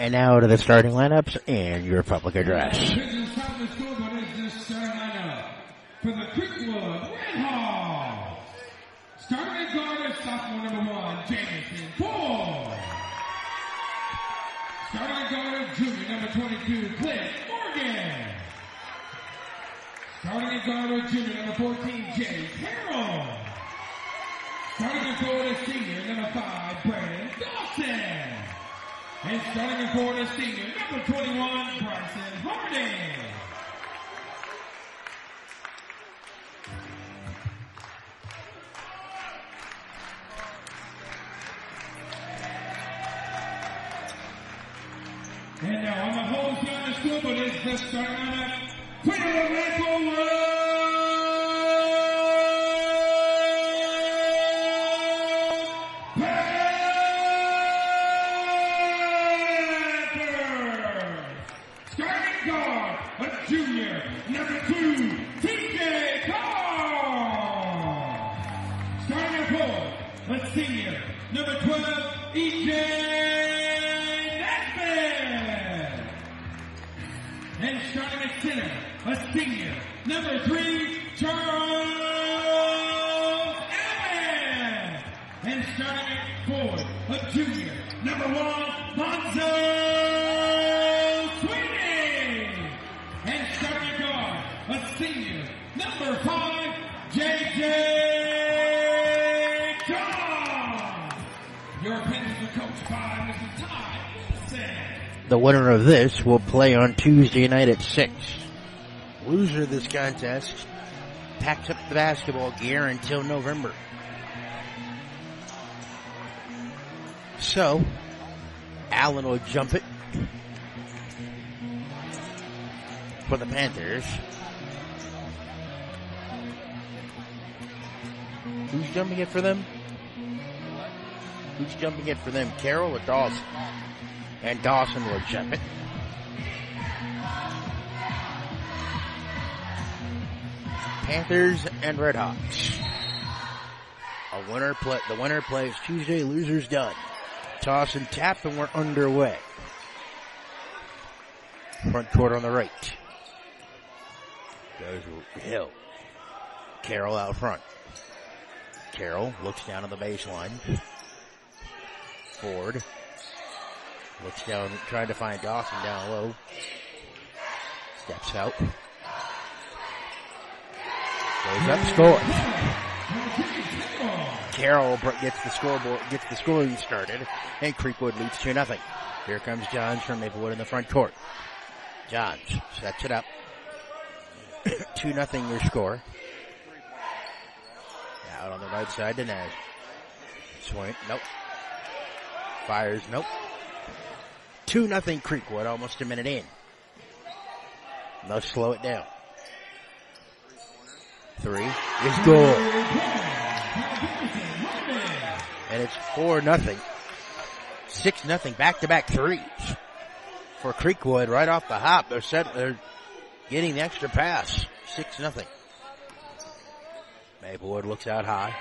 And now to the starting lineups and your public address. For the Creekwood Red Hawks. Starting guard is sophomore number one, Jameson Ford. Starting guard is junior number 22, Clint Morgan. Starting guard is junior number 14, Jay Carroll. Starting at forward is senior number five, Brandon Dawson. And starting at forward senior number 21, Bryson Harding. And now on the whole side of the starting lineup for the Red Bull this will play on Tuesday night at 6. Loser of this contest packs up the basketball gear until November. So, Allen will jump it for the Panthers. Who's jumping it for them? Who's jumping it for them? Carroll or Dawson? And Dawson will jump it. Panthers and Red Hawks. A winner play, the winner plays Tuesday, losers done. Toss and tap and we're underway. Front court on the right. Goes Hill. Carroll out front. Carroll looks down on the baseline. Ford looks down, trying to find Dawson down low. Steps out. Goes up, scores. Carroll gets the scoreboard, gets the scoring started, and Creekwood leads 2 nothing. Here comes Johns from Maplewood in the front court. Johns sets it up. 2 nothing your score. Out on the right side to Nash. Swing, nope. Fires, nope. 2 nothing Creekwood, almost a minute in. Must slow it down. Three is good. And it's four nothing. Six nothing back to back threes for Creekwood right off the hop. They're set, they're getting the extra pass. Six nothing. Maplewood looks out high.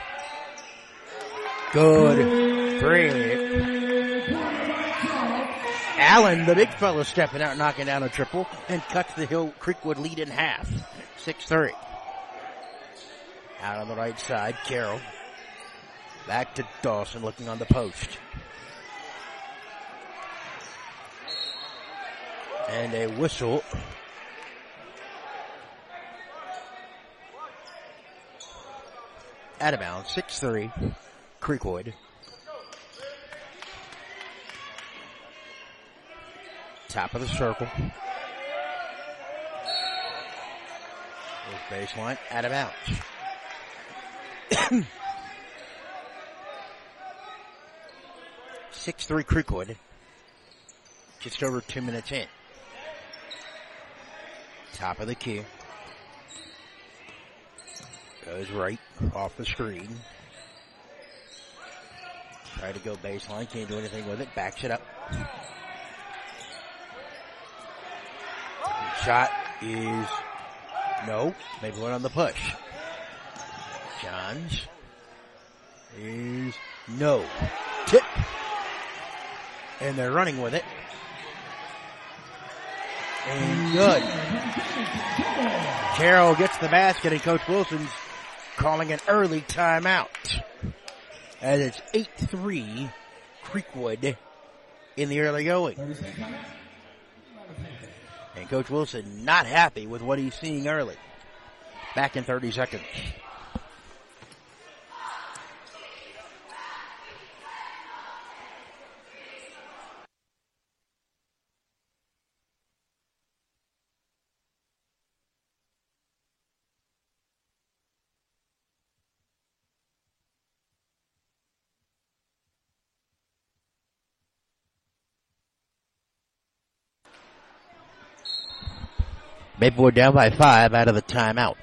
Good three. Allen, the big fella, stepping out, knocking down a triple, and cuts the Hill Creekwood lead in half. Six three. Out on the right side, Carroll. Back to Dawson looking on the post. And a whistle. Out of bounds, 6-3, Creekwood. Top of the circle. There's baseline, out of bounds. Six three Creekwood. Just over two minutes in. Top of the key. Goes right off the screen. Try to go baseline, can't do anything with it. Backs it up. Shot is no. Maybe one on the push. Johns is no. Tip. And they're running with it. And good. Carroll gets the basket and Coach Wilson's calling an early timeout. As it's 8-3 Creekwood in the early going. And Coach Wilson not happy with what he's seeing early. Back in 30 seconds. Maplewood down by five out of the timeout.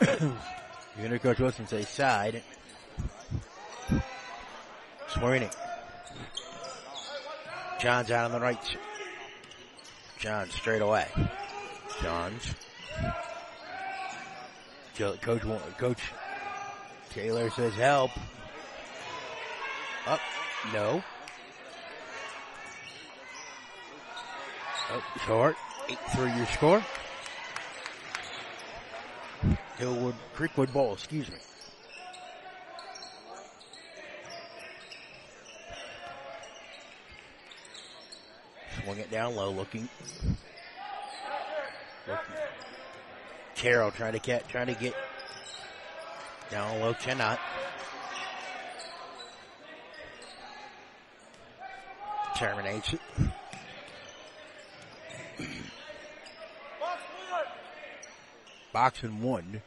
You're to Coach Wilson say side. Swinging. John's out on the right. John straight away. Johns. Coach, Coach Taylor says help. Up. No. Oh, short. 8-3 your score. Hillwood, Creekwood ball, excuse me. Swing it down low, looking. looking. Carroll trying to get, trying to get down low, cannot. Terminates it. Box and one.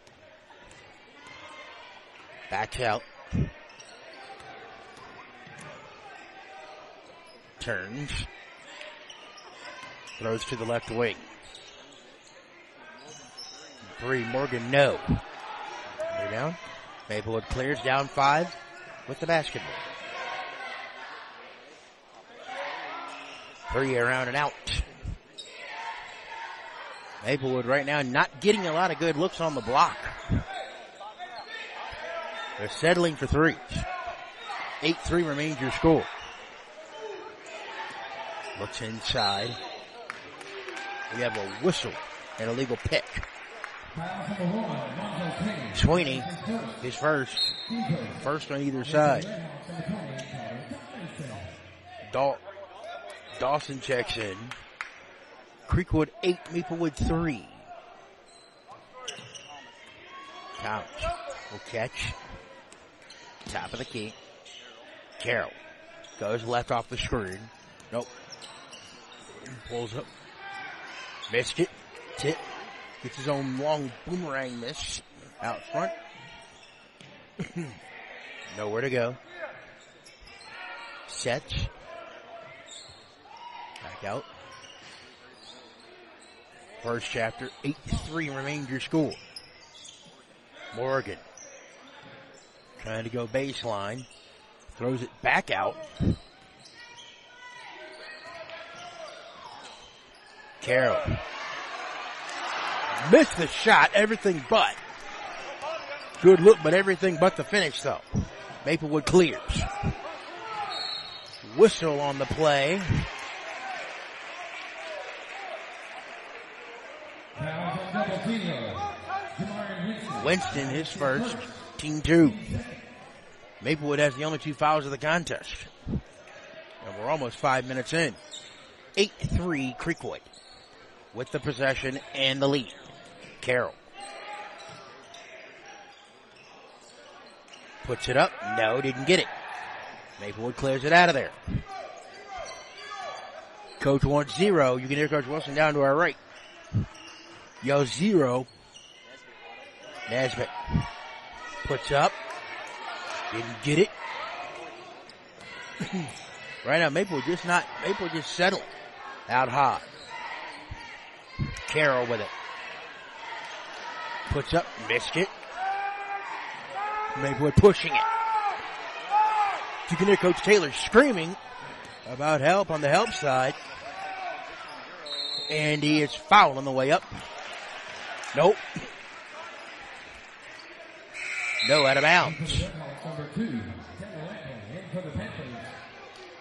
Backs out. Turns. Throws to the left wing. Three, Morgan, no. Down. Maplewood clears down five with the basketball. Three around and out. Maplewood right now not getting a lot of good looks on the block. They're settling for threes. 8-3 remains your score. Looks inside. We have a whistle and a legal pick. Sweeney, his first. First on either side. Dawson checks in. Creekwood 8, Maplewood 3. Couch will catch. Top of the key. Carroll goes left off the screen. Nope. Pulls up. Missed it. Tip. Gets his own long boomerang miss out front. Nowhere to go. Sets. Back out. First chapter, 8-3 remains your score. Morgan trying to go baseline. Throws it back out. Carroll. Missed the shot, everything but. Good look, but everything but the finish though. Maplewood clears. Whistle on the play. Winston, his first, team two. Maplewood has the only two fouls of the contest. And we're almost five minutes in. 8-3 Creekwood with the possession and the lead. Carroll. Puts it up. No, didn't get it. Maplewood clears it out of there. Coach wants zero. You can hear Coach Wilson down to our right. Yo, zero. Nesbitt puts up. Didn't get it. right now, Maple just not, Maple just settled out high. Carroll with it. Puts up, missed it. Maplewood pushing it. You can hear Coach Taylor screaming about help on the help side. And he is fouled on the way up. Nope. No, out of bounds.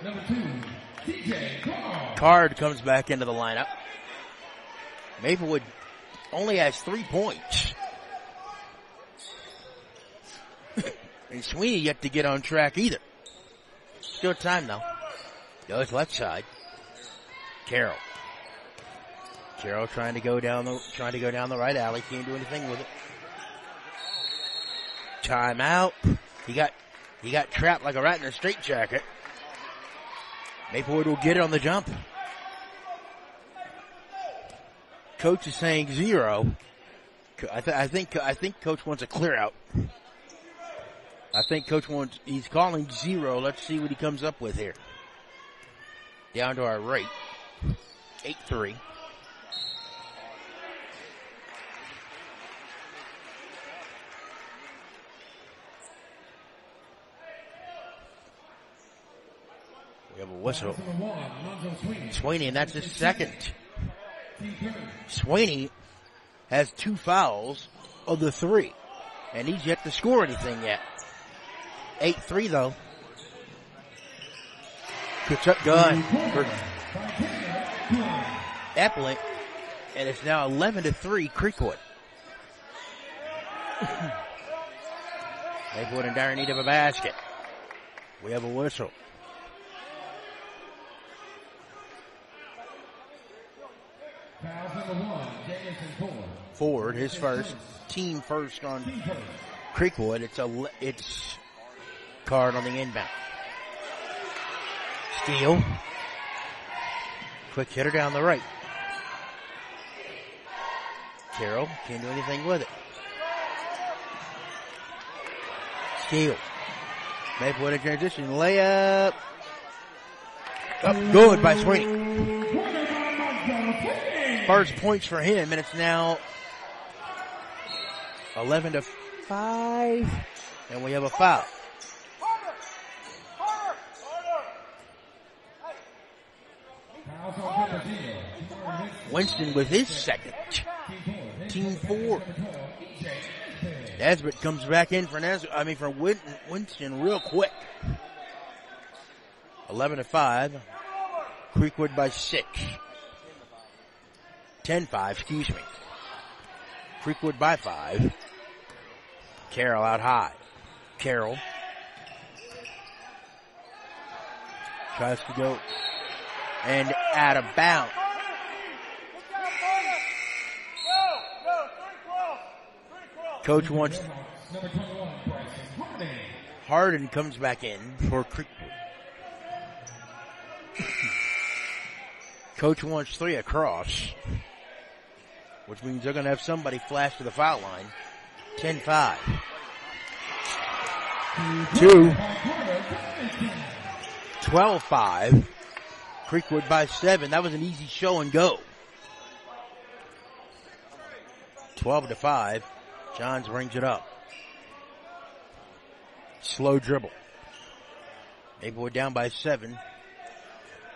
Number two, TJ Card. Card comes back into the lineup. Maplewood only has three points. and Sweeney yet to get on track either. Still time though. Goes left side. Carroll. Carroll trying to go down the trying to go down the right alley. Can't do anything with it. Timeout. He got he got trapped like a rat in a straitjacket. Maplewood will get it on the jump. Coach is saying zero. I, th- I think I think Coach wants a clear out. I think Coach wants he's calling zero. Let's see what he comes up with here. Down to our right, eight three. We have a whistle. Sweeney. And that's his second. Sweeney has two fouls of the three, and he's yet to score anything yet. 8-3 though. Good up gun for Epling, and it's now 11 to 3 Creekwood. Maplewood in dire need of a basket. We have a whistle. Foul number one, Jamison Ford. Ford, his first, team first on Creekwood. It's a it's card on the inbound. Steal. Quick hitter down the right. Carroll can't do anything with it. Steal. Maplewood in transition. Layup. Up good by Sweeney. First points for him, and it's now 11 to 5. And we have a foul. Winston with his second. Team four. Nesbitt comes back in for Nes- I mean for Win- Winston real quick. 11 to 5. Creekwood by 6. 10-5, excuse me. Creekwood by 5. Carroll out high. Carroll. Tries to go and out of bounds. Coach wants Number 21, Bryson Harding comes back in for Creekwood. Coach wants three across, which means they're going to have somebody flash to the foul line. 10-5. Two. 12-5. Creekwood by seven. That was an easy show and go. 12 to 5. Johns brings it up. Slow dribble. Maplewood down by seven.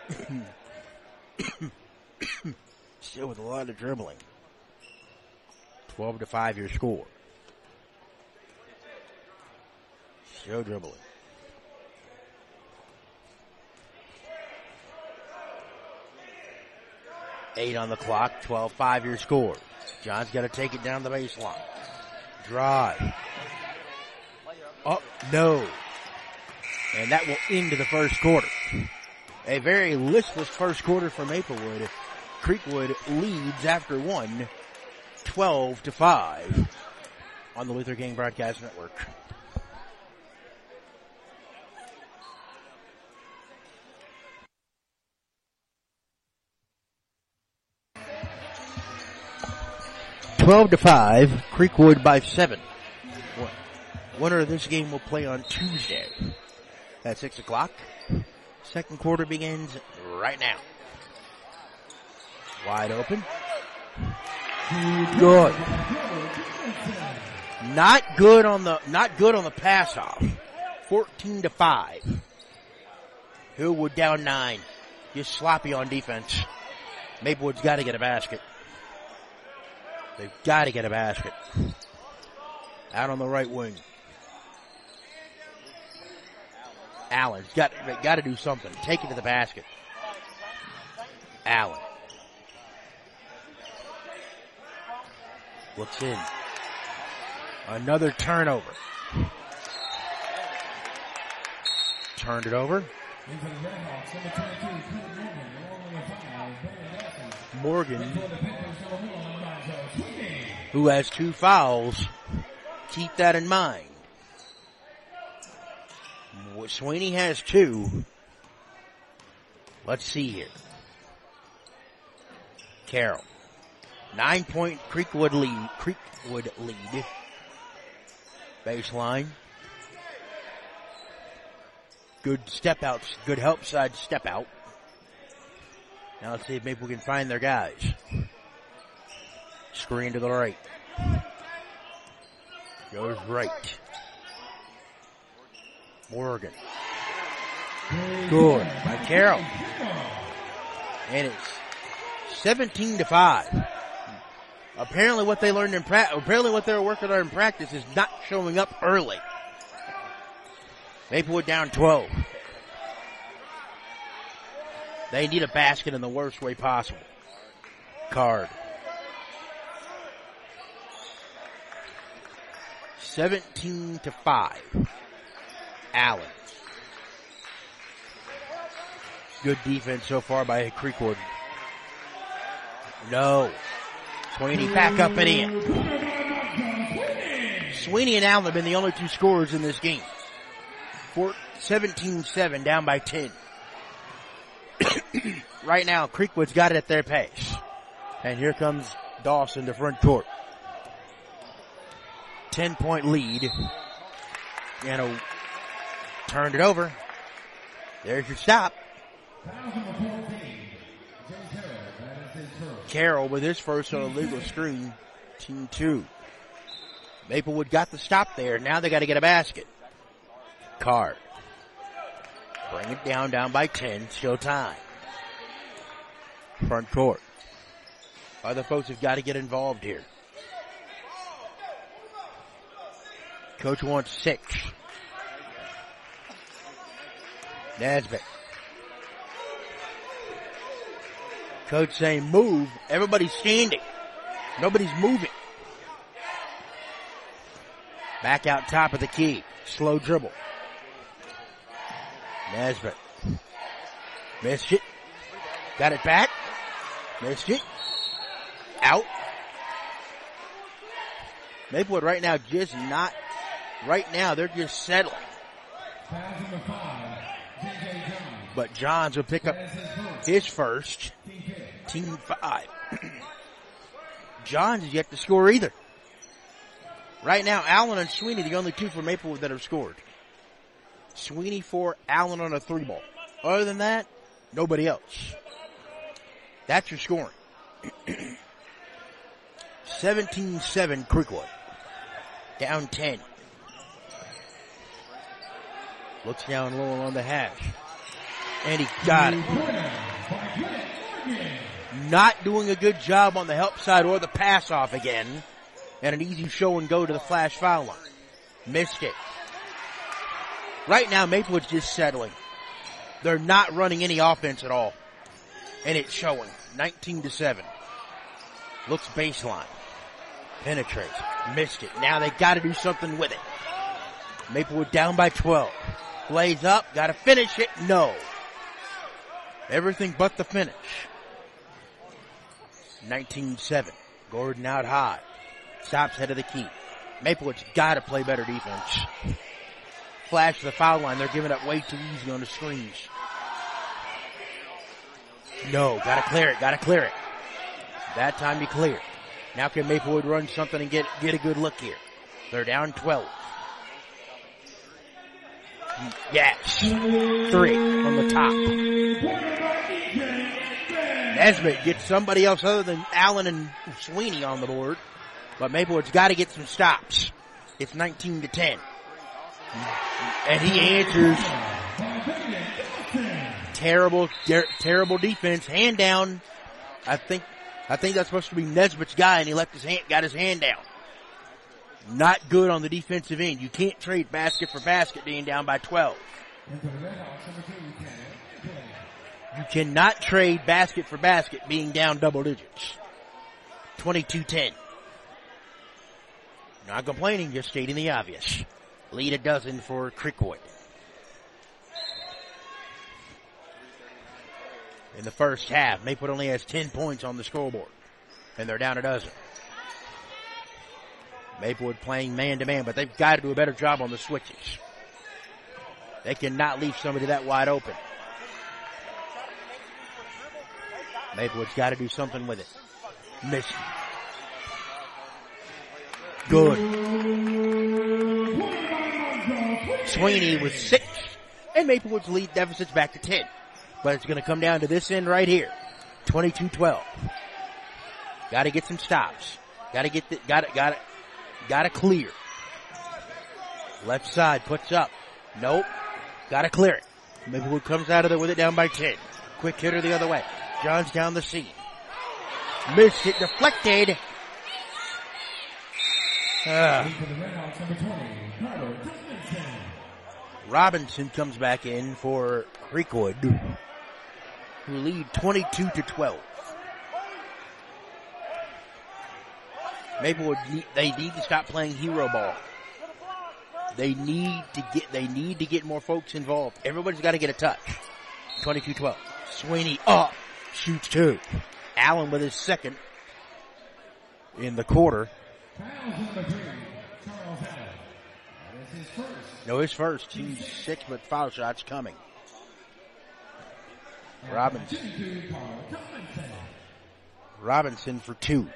Still with a lot of dribbling. 12 to 5 your score. Still dribbling. Eight on the clock, 12-5 your score. John's got to take it down the baseline. Drive. Up, no. And that will end the first quarter. A very listless first quarter for Maplewood. Creekwood leads after one, 12 to 5 on the Luther King Broadcast Network. Twelve to five, Creekwood by seven. Winner of this game will play on Tuesday at six o'clock. Second quarter begins right now. Wide open. Good. Not good on the not good on the pass off. Fourteen to five. Hillwood down nine. Just sloppy on defense. Maplewood's got to get a basket. They've got to get a basket. Out on the right wing. Allen's got got to do something. Take it to the basket. Allen looks in. Another turnover. Turned it over. Morgan, who has two fouls, keep that in mind. Sweeney has two. Let's see here. Carroll. Nine point Creekwood lead. Creekwood lead. Baseline. Good step outs. Good help side step out. Now let's see if maybe we can find their guys. Screen to the right. Goes right. Morgan. Good by Carroll. And it's 17 to 5. Apparently what they learned in practice, apparently what they were working on in practice is not showing up early. Maplewood down 12. They need a basket in the worst way possible. Card. 17 to 5. Allen. Good defense so far by Creekwood. No. Sweeney back up and in. Sweeney and Allen have been the only two scorers in this game. 17-7 down by 10. right now, Creekwood's got it at their pace. And here comes Dawson to front court. 10 point lead. And a, turned it over. There's your stop. Carroll with his first on a legal screen. Team two. Maplewood got the stop there. Now they got to get a basket. Card. Bring it down, down by 10. Still time. Front court. Other folks have got to get involved here. Coach wants six. Nesbitt. Coach saying move. Everybody's standing. Nobody's moving. Back out top of the key. Slow dribble. Nesbitt. Missed it. Got it back. Missed it. Out. Maplewood right now just not, right now they're just settling. But Johns will pick up his first. Team five. Johns is yet to score either. Right now, Allen and Sweeney, the only two for Maplewood that have scored. Sweeney for Allen on a three ball. Other than that, nobody else. That's your scoring. 17-7 Creekwood. Down 10. Looks down low on the hash. And he got it. Not doing a good job on the help side or the pass off again. And an easy show and go to the flash foul line. Missed it. Right now, Maplewood's just settling. They're not running any offense at all. And it's showing. 19 to 7. Looks baseline. Penetrates. Missed it. Now they gotta do something with it. Maplewood down by 12. Blaze up. Gotta finish it. No. Everything but the finish. 19-7. Gordon out high. Stops head of the key. Maplewood's gotta play better defense. Flash to the foul line. They're giving up way too easy on the screens. No, gotta clear it, gotta clear it. That time you clear. Now can Maplewood run something and get, get a good look here? They're down 12. Yes. Three from the top. Nesbitt gets somebody else other than Allen and Sweeney on the board. But Maplewood's got to get some stops. It's 19 to 10. And he answers. Terrible, ter- terrible defense. Hand down. I think, I think that's supposed to be Nesbitt's guy and he left his hand, got his hand down. Not good on the defensive end. You can't trade basket for basket being down by 12. You cannot trade basket for basket being down double digits. 22-10. Not complaining, just stating the obvious. Lead a dozen for Creekwood. In the first half, Maplewood only has 10 points on the scoreboard. And they're down a dozen. Maplewood playing man to man, but they've got to do a better job on the switches. They cannot leave somebody that wide open. Maplewood's got to do something with it. Missed. Good. Sweeney with six, and Maplewood's lead deficit's back to 10. But it's going to come down to this end right here. 22-12. Got to get some stops. Got to get the, got it, got it, got to clear. Left side puts up. Nope. Got to clear it. Maplewood comes out of there with it down by 10. Quick hitter the other way. Johns down the seam. Missed it, deflected. Uh, Robinson comes back in for Creekwood, who lead 22 to 12. Maplewood, they need to stop playing hero ball. They need to get, they need to get more folks involved. Everybody's got to get a touch. 22-12. Sweeney up, shoots two. Allen with his second in the quarter. No, his first. He's six, but foul shots coming. Robinson. Robinson for two.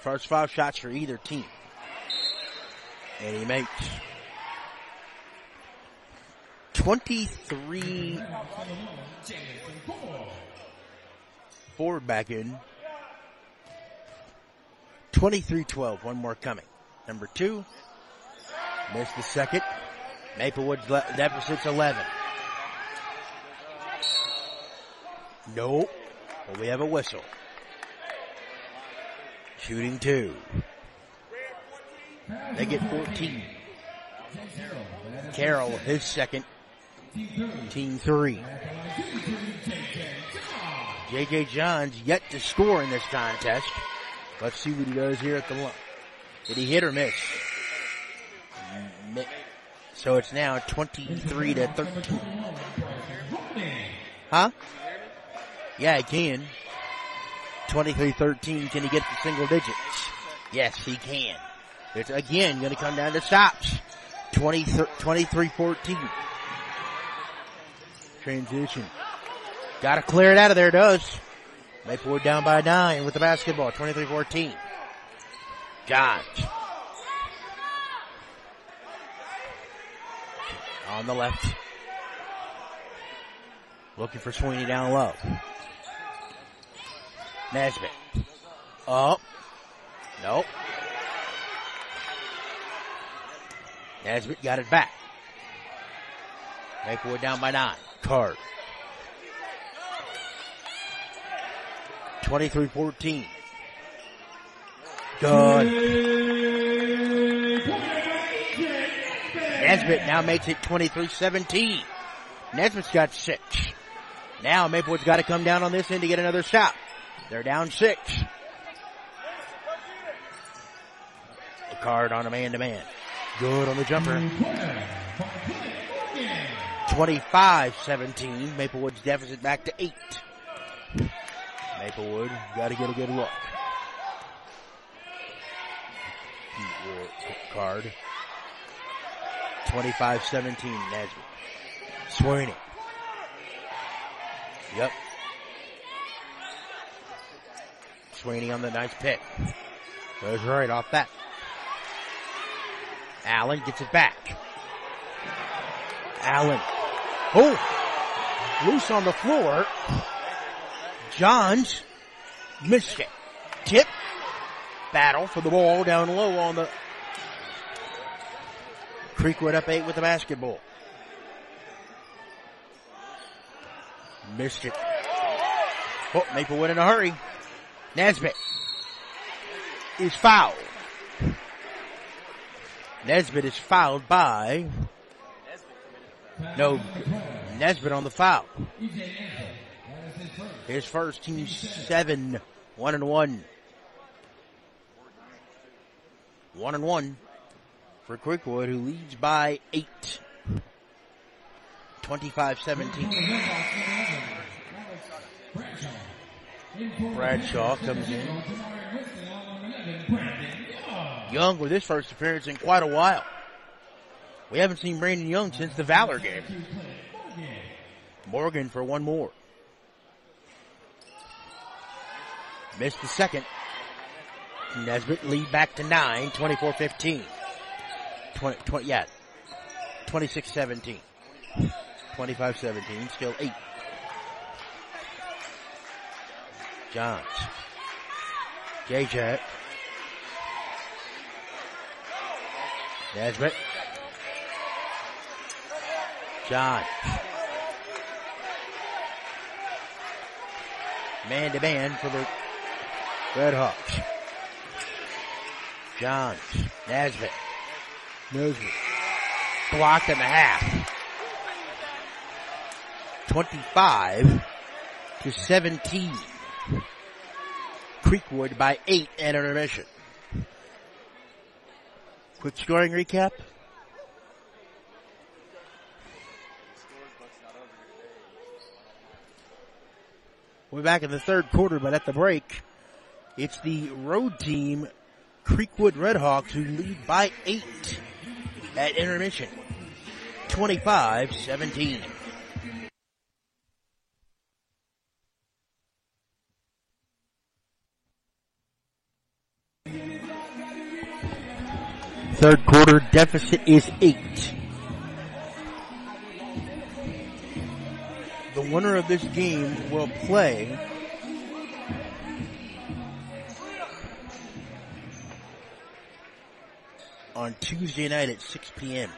First foul shots for either team. And he makes 23 Ford back in. 23-12. One more coming. Number two. Missed the second. Maplewood's deficit's 11. Nope. But we have a whistle. Shooting two. They get 14. Carroll, his second. Team three. JJ Johns yet to score in this contest. Let's see what he does here at the line. Did he hit or miss? So it's now 23 to 13. Huh? Yeah, he can. 23-13. Can he get the single digits? Yes, he can. It's again going to come down to stops. 20, 23-14. Transition. Got to clear it out of there, does. Maplewood down by nine with the basketball, 23-14. Johns. On the left. Looking for Sweeney down low. Nesbitt. Up. Nope. Nesbitt got it back. Maplewood down by nine. Card. 23-14. Good. Nesbitt now makes it 23-17. Nesbitt's got six. Now Maplewood's got to come down on this end to get another shot. They're down six. The card on a man-to-man. Good on the jumper. 25-17. Maplewood's deficit back to eight. Maplewood got to get a good look. Card. 25-17 Nesbitt. Sweeney. Yep. Sweeney on the nice pick. Goes right off that. Allen gets it back. Allen. Oh! Loose on the floor. Johns missed it. Tip. Battle for the ball down low on the Creekwood up eight with the basketball. Missed it. Oh, Maplewood in a hurry. Nesbitt is fouled. Nesbitt is fouled by No, Nesbitt on the foul. His first team seven, one and one. One and one for Creekwood, who leads by eight. 25-17. Bradshaw comes in. Young with his first appearance in quite a while. We haven't seen Brandon Young since the Valor game. Morgan for one more. Missed the second. Nesbitt lead back to nine, 24-15. 20, 20, yeah, 26-17. 25-17, still eight. Johns. JJ. Nesbitt. John. Man to man for the Red Hawks. Johns. Nesbitt. Nesbitt. Blocked in the half. 25 to 17. Creekwood by 8 at intermission. Quick scoring recap. We're back in the third quarter, but at the break, it's the road team, Creekwood Redhawks, who lead by eight at intermission. 25-17. Third quarter deficit is eight. Winner of this game will play on Tuesday night at 6 p.m.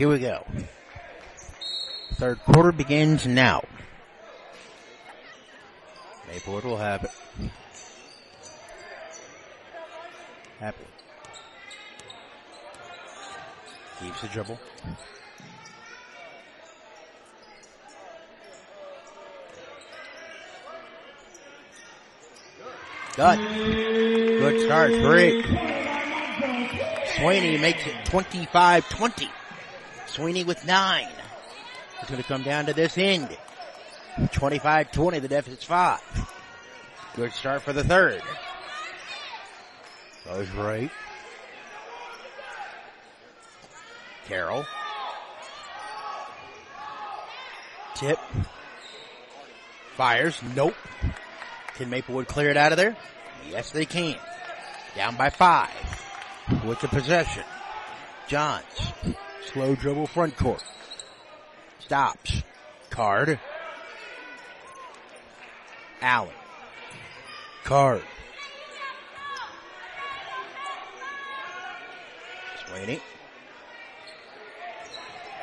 Here we go. Third quarter begins now. Maplewood will have it. Happy. Keeps the dribble. Good. Good start. Great. Sweeney makes it 25-20. Sweeney with nine. It's going to come down to this end. 25-20, the deficit's five. Good start for the third. Goes right. Carroll. Tip. Fires. Nope. Can Maplewood clear it out of there? Yes, they can. Down by five. With the possession. Johns. Slow dribble front court. Stops. Card. Allen. Card. Sweeney.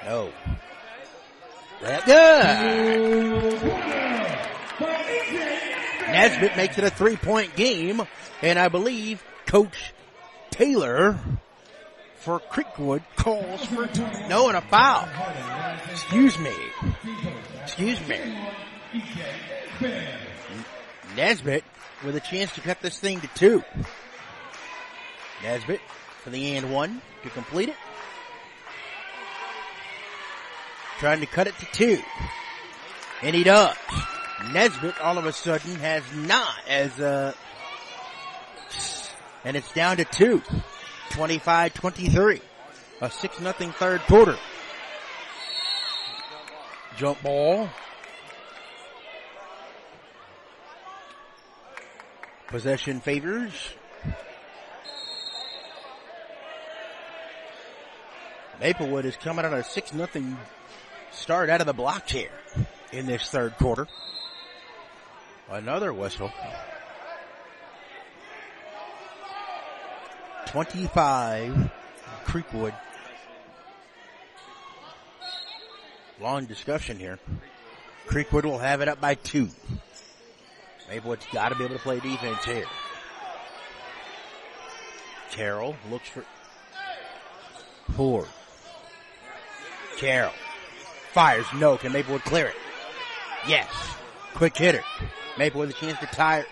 No. That good. Nesbitt makes it a three point game, and I believe Coach Taylor for Creekwood calls for no and a foul. Excuse me. Excuse me. Nesbitt with a chance to cut this thing to two. Nesbitt for the and one to complete it. Trying to cut it to two. And he does. Nesbitt all of a sudden has not as uh and it's down to two. 25-23. A 6 nothing third quarter. Jump ball. Possession favors. Maplewood is coming on a 6 nothing start out of the blocks here in this third quarter. Another whistle. 25, Creekwood. Long discussion here. Creekwood will have it up by two. Maplewood's got to be able to play defense here. Carroll looks for Ford. Carroll fires. No. Can Maplewood clear it? Yes. Quick hitter. Maplewood a chance to tie.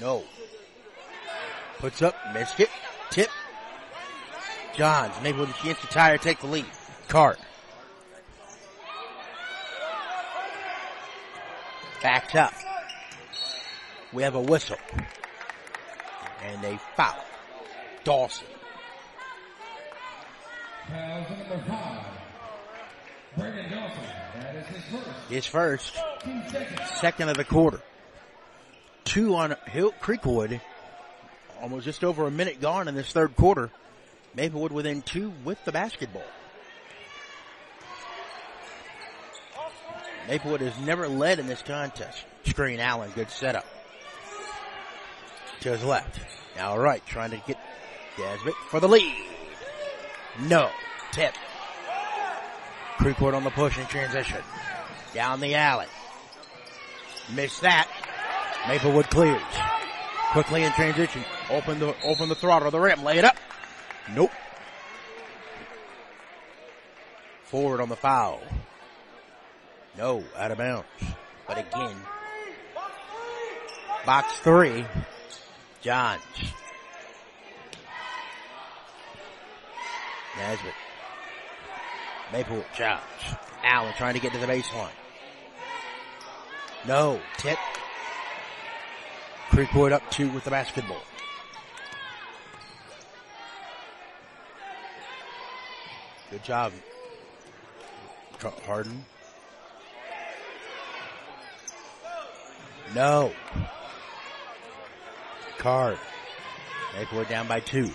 No. Puts up. Missed it. Tip. Johns. maybe with a chance to tie or take the lead. Cart. Backs up. We have a whistle. And a foul. Dawson. His first. His first. Second of the quarter. Two on Hill Creekwood. Almost just over a minute gone in this third quarter. Maplewood within two with the basketball. Maplewood has never led in this contest. Screen Allen, good setup. To his left. Now right, trying to get Desmond for the lead. No. Tip. Creekwood on the push in transition. Down the alley. Missed that. Maplewood clears. Quickly in transition. Open the, open the throttle of the rim. Lay it up. Nope. Forward on the foul. No, out of bounds. But again, box three, Johns. Nesbitt. Maplewood Johns. Allen trying to get to the baseline. No, tip. Creekwood up two with the basketball. Good job. Harden. No. Card. Maplewood down by two.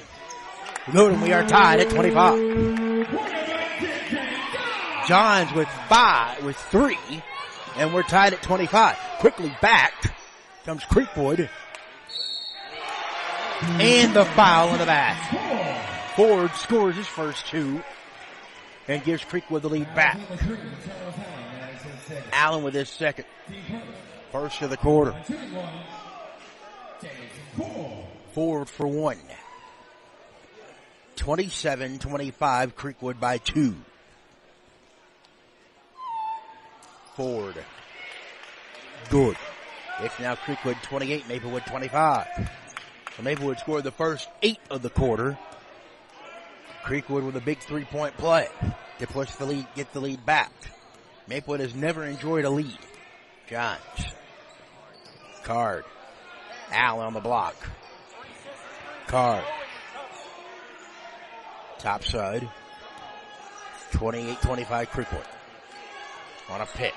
And we are tied at 25. Johns with five, with three, and we're tied at 25. Quickly back comes Creekwood. And the foul in the back. Ford scores his first two and gives Creekwood the lead back. Allen. With his second. First. Of the quarter. Ford for one. 27-25, Creekwood by two. Ford. Good. It's now Creekwood 28, Maplewood 25. So Maplewood scored the first eight of the quarter. Creekwood with a big three point play to push the lead, get the lead back. Maplewood has never enjoyed a lead. Johns. Card. Allen on the block. Card. Top side. 28-25 Creekwood. On a pick.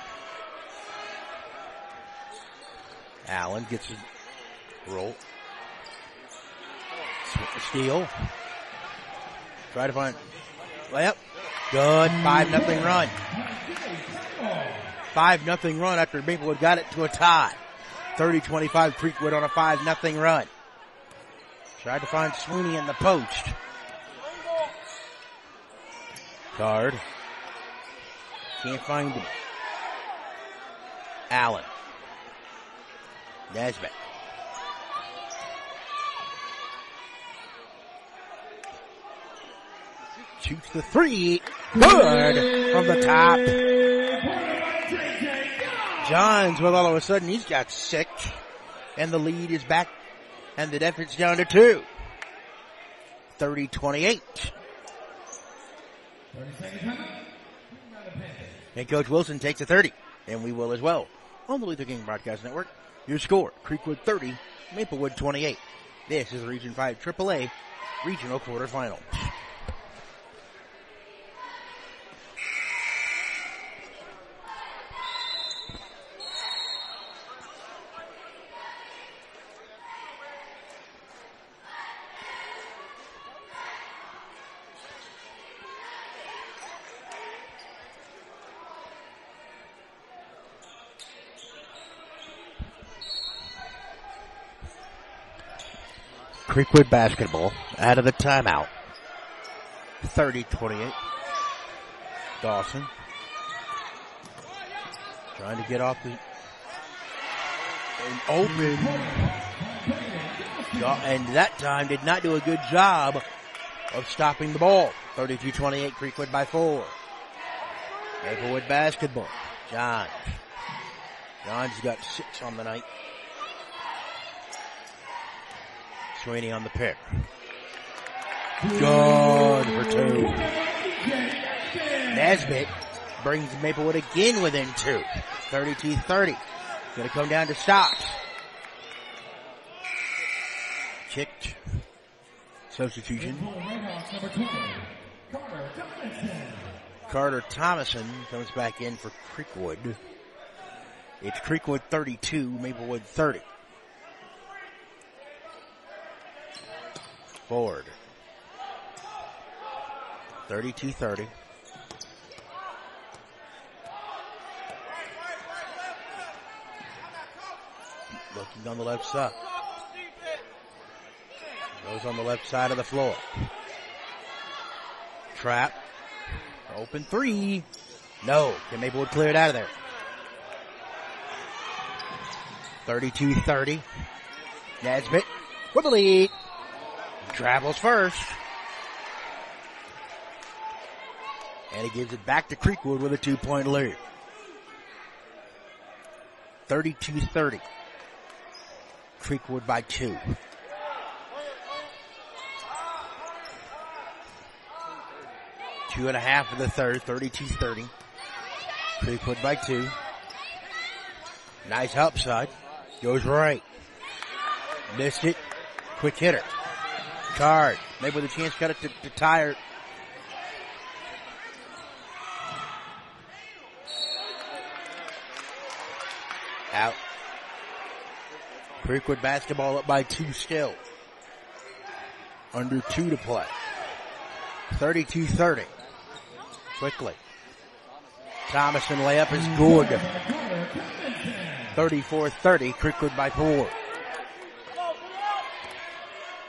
Allen gets a roll. Steal. Try to find layup. Good. Five nothing run. Five nothing run after Maplewood got it to a tie. 30-25 Creekwood on a five nothing run. Tried to find Sweeney in the post. Guard. Can't find him. Allen. Nesbitt. Shoots the three. Good from the top. Johns, well, all of a sudden he's got six, and the lead is back, and the deficit's down to two. 30-28. 30 seconds out. And Coach Wilson takes a 30, and we will as well. On the Luther King Broadcast Network, your score, Creekwood 30, Maplewood 28. This is the Region 5 AAA Regional Quarterfinals. Creekwood basketball out of the timeout. 30-28. Dawson. Trying to get off the and open. And that time did not do a good job of stopping the ball. 32-28 Creekwood by four. Maplewood basketball. John. Johns. Johns got six on the night. Sweeney on the pick. Good for two. Nesbitt brings Maplewood again within two. 32-30. Gonna come down to stops. Kicked. Substitution. Carter Thomason comes back in for Creekwood. It's Creekwood 32, Maplewood 30. Ford. 32-30. Looking on the left side. Goes on the left side of the floor. Trap. Open three. No. Can Maplewood clear it out of there? 32-30. Nesbitt with. Travels first. And he gives it back to Creekwood with a two point lead. 32-30. Creekwood by two. Two and a half of the third, 32-30. Creekwood by two. Nice upside. Goes right. Missed it. Quick hitter. Card. Maybe with a chance cut it to, to tire. Out. Creekwood basketball up by two still. Under two to play. 32-30. Quickly. Thomason layup is good. 34-30. Creekwood by four.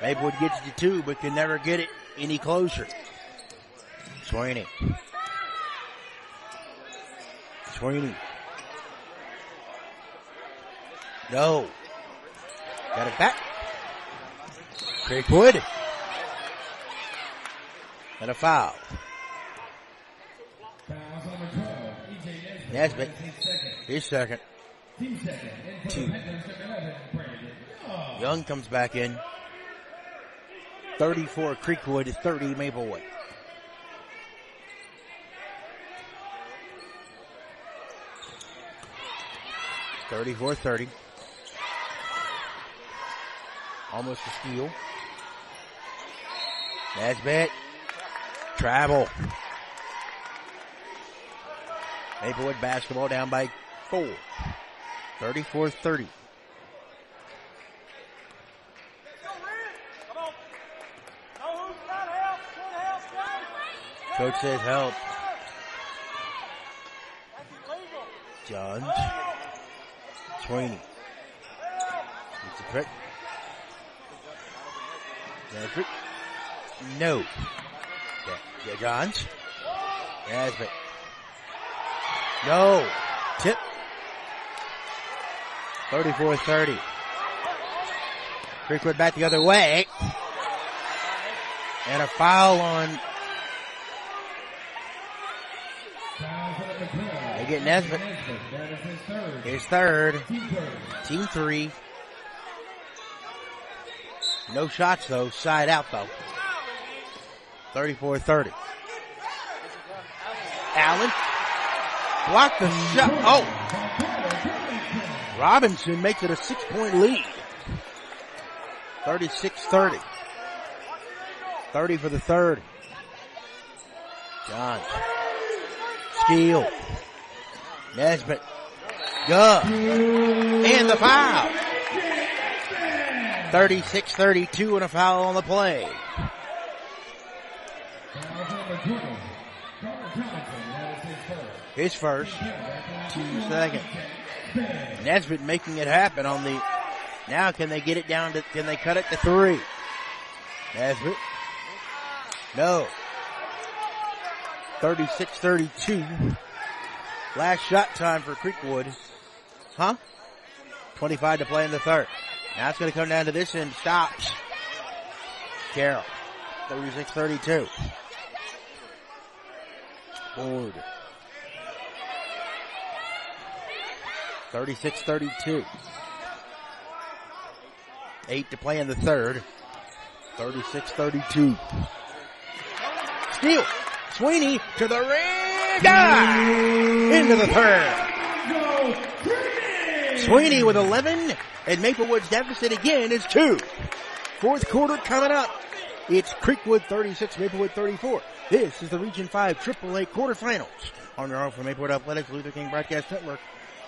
Maplewood gets to two, but can never get it any closer. Sweeney. Sweeney. No. Got it back. Creekwood. And a foul. Nesbitt. His second. Two. Young comes back in. 34 Creekwood, 30 Maplewood. Thirty-four thirty. Almost a steal. Nesbitt. Travel. Maplewood basketball down by four. 34-30. Coach says help. Johns. Sweeney. It's a trick. Nesbitt. No. Yeah, yeah Johns. Nesbitt. No. Tip. 34-30. Creekwood back the other way. And a foul on get Nesbitt. His third. Team three. No shots though. Side out though. 34-30. Allen. Block the shot. Oh. Robinson makes it a six point lead. 36-30. 30 for the third. Johns. Steal. Nesbitt. Good. And the foul. 36-32 and a foul on the play. His first. Two second. Nesbitt making it happen on the, now can they get it down to, can they cut it to three? Nesbitt. No. 36-32. Last shot time for Creekwood. Huh? 25 to play in the third. Now it's going to come down to this end. Stops. Carroll. 36-32. Ford. 36-32. Eight to play in the third. 36-32. Steal. Sweeney to the ring. Ah! Into the third. Sweeney with 11 and Maplewood's deficit again is two. Fourth quarter coming up. It's Creekwood 36, Maplewood 34. This is the Region 5 AAA quarterfinals on your home for Maplewood Athletics Luther King Broadcast Network.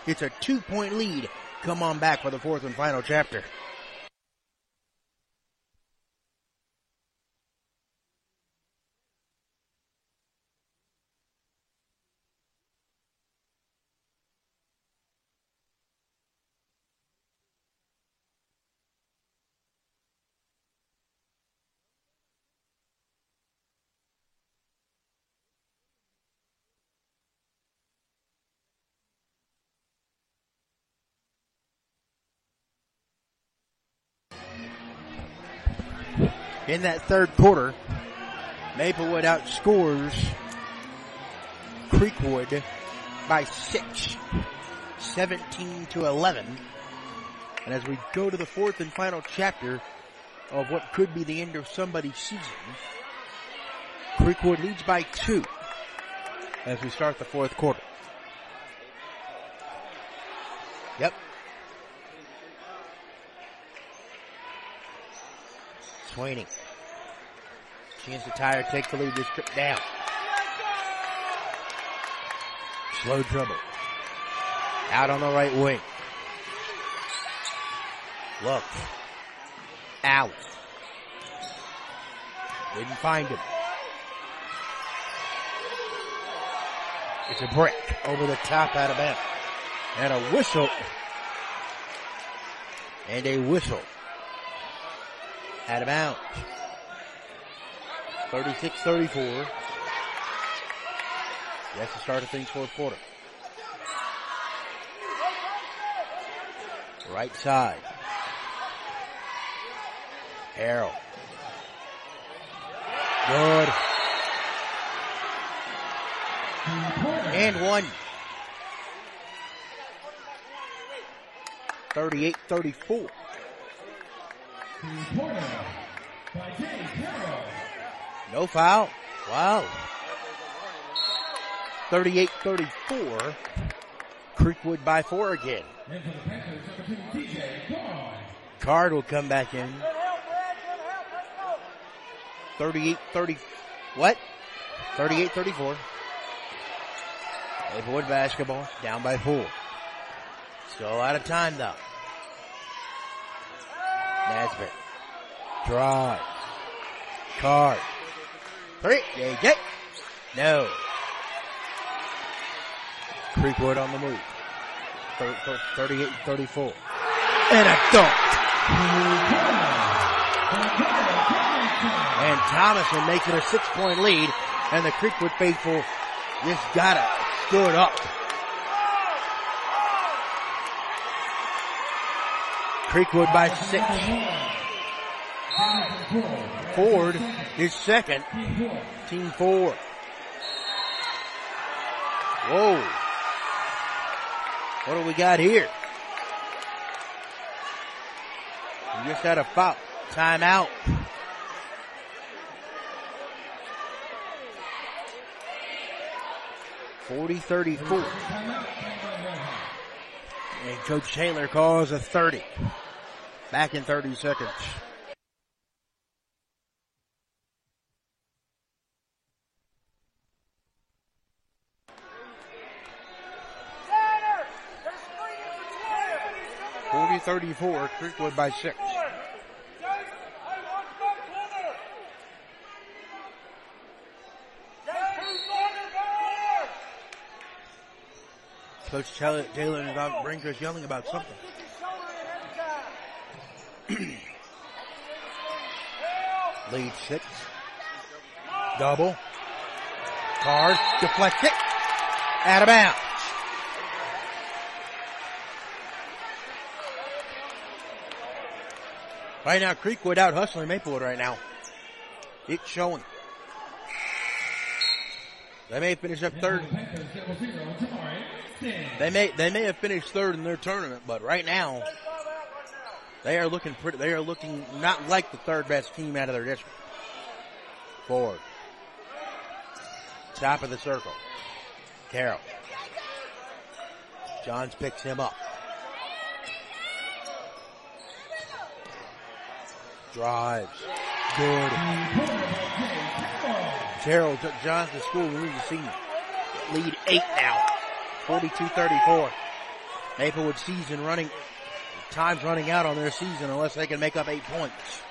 It's a two point lead. Come on back for the fourth and final chapter. In that third quarter. Maplewood outscores Creekwood by six, 17 to 11. And as we go to the fourth and final chapter of what could be the end of somebody's season, Creekwood leads by two as we start the fourth quarter. Yep. Sweeney. Chance to tire, take the lead, this trip down. Slow trouble. Out on the right wing. Look. Out. Didn't find him. It's a break over the top out of bounds. And a whistle. And a whistle. Out of bounds. 36-34. That's the start of things fourth quarter. Right side. Harrell. Good. And one. 38-34. No foul. Wow. 38-34. Creekwood by four again. Card will come back in. 38-30. What? 38-34. Maplewood basketball down by four. Still out of time though. Nesbitt. Drive. Card. Three. JJ. No. Creekwood on the move. 38 34. And a dunk. And Thomas will make it a six point lead. And the Creekwood faithful just got it. Stood up. Creekwood by six. Ford is second. Team four. Whoa. What do we got here? We just had a foul. Timeout. Forty thirty-four. And Coach Taylor calls a 30. Back in 30 seconds. Forty thirty-four, Creekwood by six. Coach Taylor and Bob Brinkers yelling about something. Lead six. Double. Card. Deflect it. Out of bounds. Right now, Creekwood out hustling Maplewood right now. It's showing. They may finish up third. They may they may have finished third in their tournament, but right now they are looking pretty. They are looking not like the third best team out of their district. Forward, top of the circle. Carroll. Johns picks him up. Drives. Good. Terrell took Johns to school. Need to see lead eight now. 42-34. Maplewood season running, time's running out on their season unless they can make up eight points.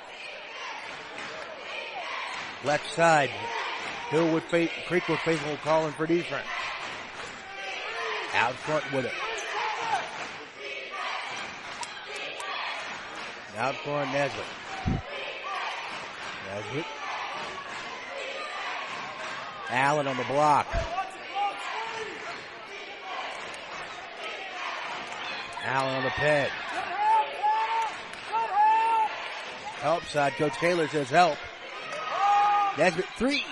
Left side, Hillwood, Creekwood faithful calling for defense. Out front with it. Out front, Nesbitt. Nesbitt. Allen on the block. Allen on the peg. Help side. Coach Taylor says help. Nesbitt three.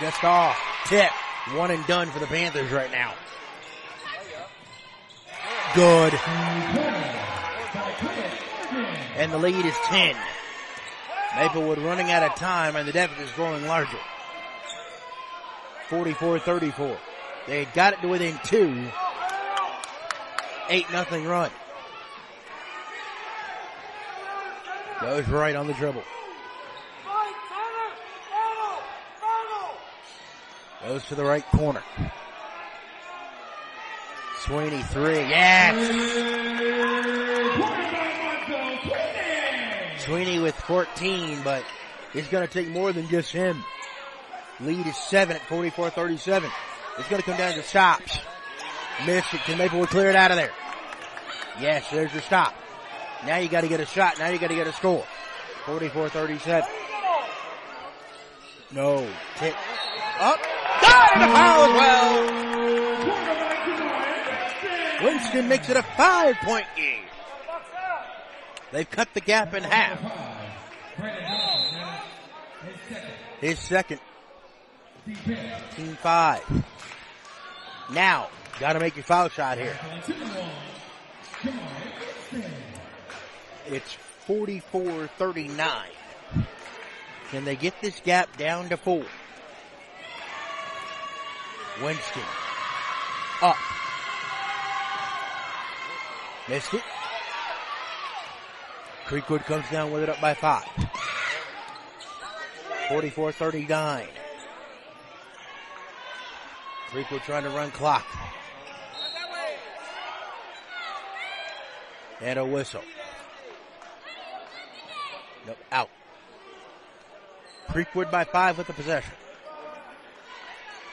Just off. Tip. One and done for the Panthers right now. Good. And the lead is 10. Maplewood running out of time and the deficit is growing larger. 44-34. They got it to within two. 8 nothing run. Goes right on the dribble. Goes to the right corner. Sweeney three. Yes! Sweeney with 14, but it's going to take more than just him. Lead is seven at 44-37. It's going to come down to stops. Miss it. Can Maplewood clear it out of there? Yes, there's your stop. Now you got to get a shot. Now you got to get a score. 44-37. No. Tick. Up. Got it! A foul as well. Winston makes it a five point game. They've cut the gap in half. His second. Team five. Now, gotta make your foul shot here. It's 44-39. Can they get this gap down to four? Winston. Up. Missed it. Creekwood comes down with it up by five. 44-39. Creekwood trying to run clock. And a whistle. Nope, out. Creekwood by five with the possession.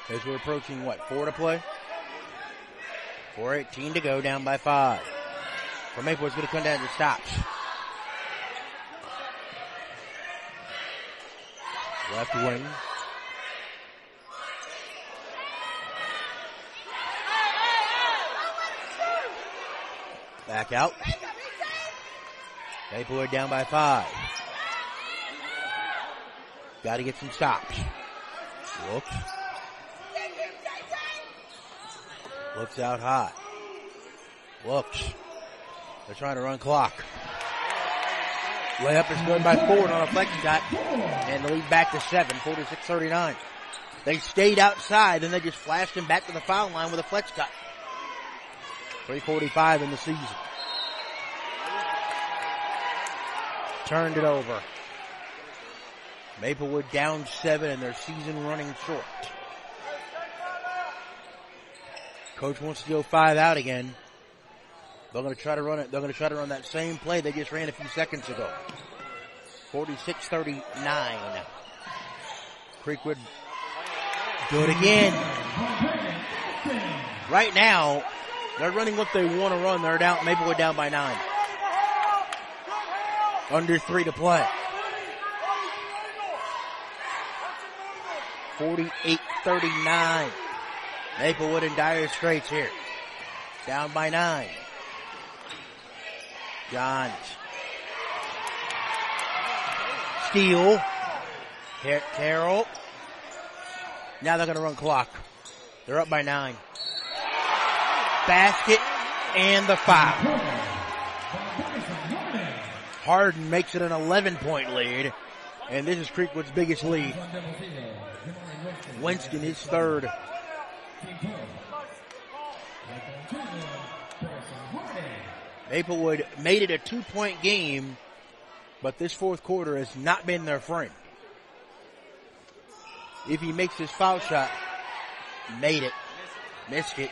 As we're approaching what, four to play? 4.18 to go, down by five. For Maplewood's gonna come down to stops. Left wing. Back out. Maplewood down by five. Got to get some stops. Looks. Looks out hot. Looks. They're trying to run clock. Layup is good by Ford on a flex shot. And the lead back to seven, 46-39. They stayed outside and they just flashed him back to the foul line with a flex cut. 345 in the season. Turned it over. Maplewood down seven and their season running short. Coach wants to go five out again. They're going to try to run it. They're going to try to run that same play they just ran a few seconds ago. 46-39. Creekwood do it again. Right now, they're running what they want to run. They're down, Maplewood down by nine. Under three to play. 48-39. Maplewood in dire straits here. Down by nine. Johns. Steal. Carroll. Now they're to run clock. They're up by nine. Basket and the foul. Hardin makes it an 11 point lead. And this is Creekwood's biggest lead. Winston is third. Maplewood made it a two point game, but this fourth quarter has not been their friend. If he makes his foul shot, made it, missed it,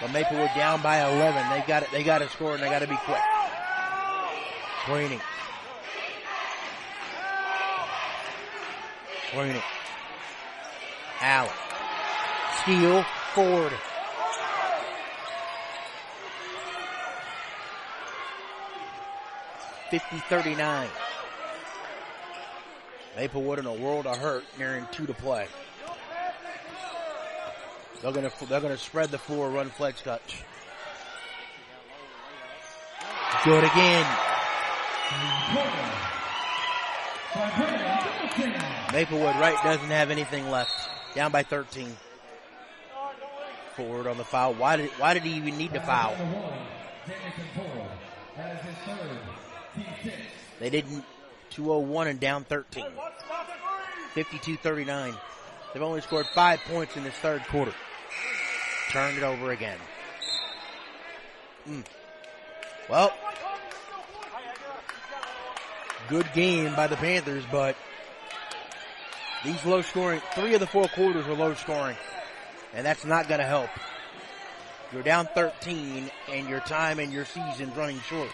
but Maplewood down by 11. They got it, they got to score and they got to be quick. Sweeney. Sweeney. Allen. Steal. Ford. Fifty thirty nine. Maplewood in a world of hurt, nearing two to play. They're gonna they're gonna spread the floor, run flex touch. Good again. Maplewood right doesn't have anything left. Down by 13. Forward on the foul. Why did why did he even need to foul? They didn't 201 and down 13. 52-39. They've only scored five points in this third quarter. Turned it over again. Mm. Well, good game by the Panthers, but these low scoring, three of the four quarters were low scoring, and that's not going to help. You're down 13 and your time and your season's running short.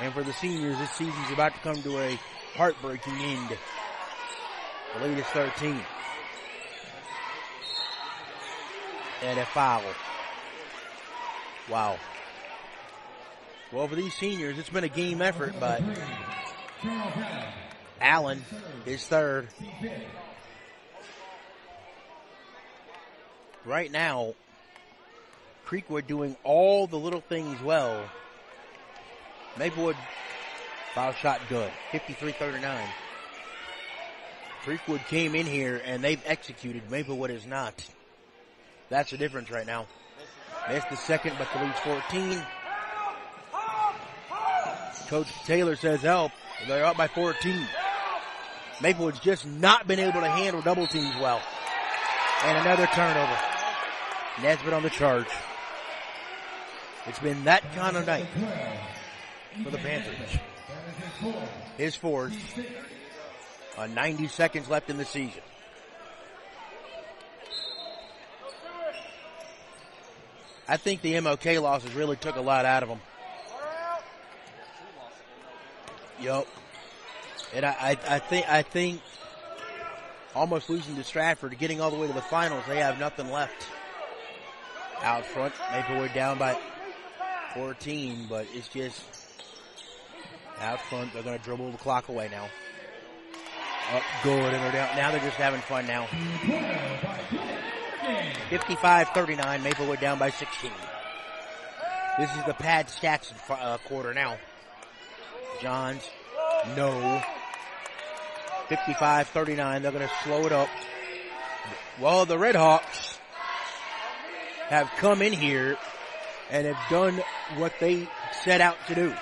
And for the seniors, this season's about to come to a heartbreaking end. The lead is 13. And a foul. Wow. Well, for these seniors, it's been a game effort, but Allen is third. Right now, Creekwood doing all the little things well. Maplewood foul shot good. 53-39. Creekwood came in here and they've executed. Maplewood is not. That's the difference right now. Missed the second, but the lead's 14. Coach Taylor says help. They're up by 14. Maplewood's just not been able to handle double teams well. And another turnover. Nesbitt on the charge. It's been that kind of night for the Panthers. His fourth. Uh, 90 seconds left in the season. I think the MOK losses really took a lot out of them. Yep. And I, I, I think, I think almost losing to Stratford, getting all the way to the finals, they have nothing left. Out front, Maplewood down by 14, but it's just out front. They're going to dribble the clock away now. Up good, and they're down. Now they're just having fun now. 55-39, Maplewood down by 16. This is the pad stats uh, quarter now. Johns, no. 55-39, they're going to slow it up. Well, the Red Hawks have come in here and have done what they set out to do.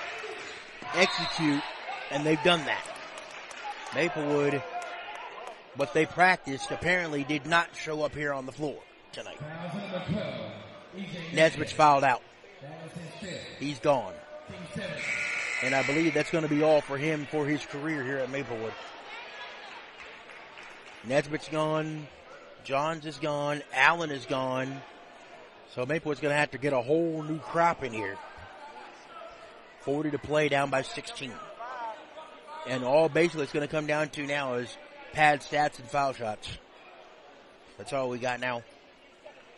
Execute, and they've done that. Maplewood, what they practiced apparently did not show up here on the floor tonight. Nesbitt's fouled out. He's gone. And I believe that's going to be all for him for his career here at Maplewood. Nesbitt's gone. Johns is gone. Allen is gone. So Maplewood's going to have to get a whole new crop in here. 40 to play down by 16. And all basically it's going to come down to now is pad stats and foul shots. That's all we got now.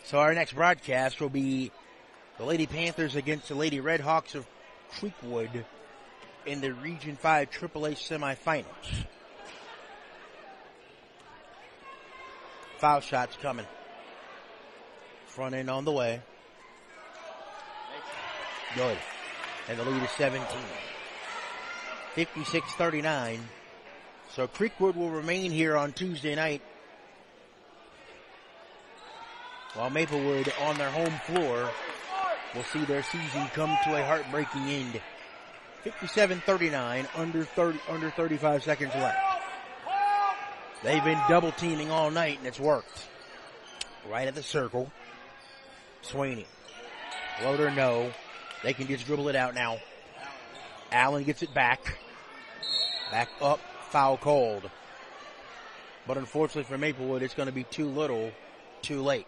So our next broadcast will be the Lady Panthers against the Lady Redhawks of Creekwood in the Region 5 AAA semifinals. Foul shots coming. Front end on the way. Good. And the lead is 17. 56-39. So Creekwood will remain here on Tuesday night while Maplewood on their home floor will see their season come to a heartbreaking end. 57-39, under 30, under 35 seconds left. They've been double teaming all night and it's worked. Right at the circle. Sweeney. Loader no. They can just dribble it out now. Allen gets it back. Back up. Foul cold. But unfortunately for Maplewood, it's going to be too little, too late.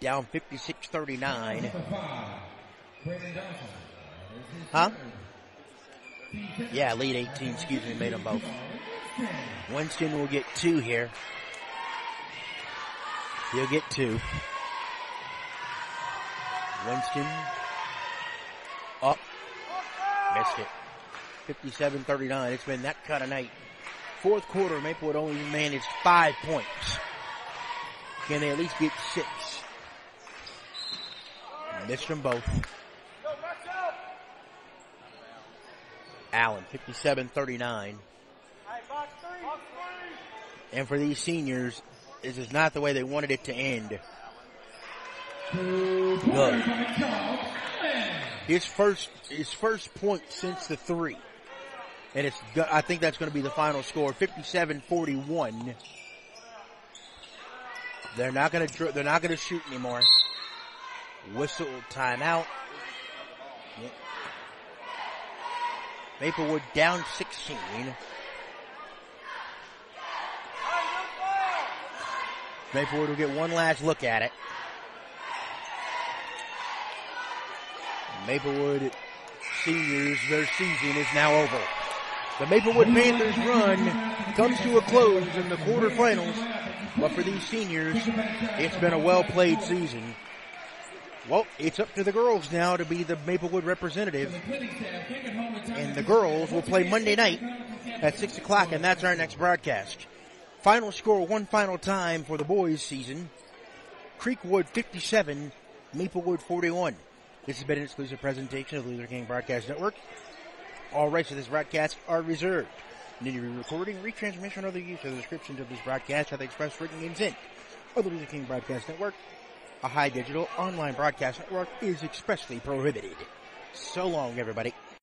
Down 56-39. Huh? Yeah, lead 18, excuse me, made them both. Winston will get two here. He'll get two. Winston oh. up. Missed it. 57-39. It's been that kind of night. Fourth quarter, Maplewood only managed five points. Can they at least get six? Missed them both. Allen, 57-39. And for these seniors, this is not the way they wanted it to end. Good. His first, his first point since the three. And it's, I think that's going to be the final score, 57-41. They're not going to, they're not going to shoot anymore. Whistle timeout. Maplewood down 16. Maplewood will get one last look at it. Maplewood seniors, their season is now over. The Maplewood Panthers run comes to a close in the quarterfinals, but for these seniors, it's been a well played season. Well, it's up to the girls now to be the Maplewood representative. And the girls will play Monday night at 6 o'clock, and that's our next broadcast. Final score one final time for the boys season. Creekwood 57, Maplewood 41. This has been an exclusive presentation of the Luther King Broadcast Network. All rights to this broadcast are reserved. Any recording, retransmission, or other use of the descriptions of this broadcast have expressed written consent of the Luther King Broadcast Network a high digital online broadcast network is expressly prohibited. So long, everybody.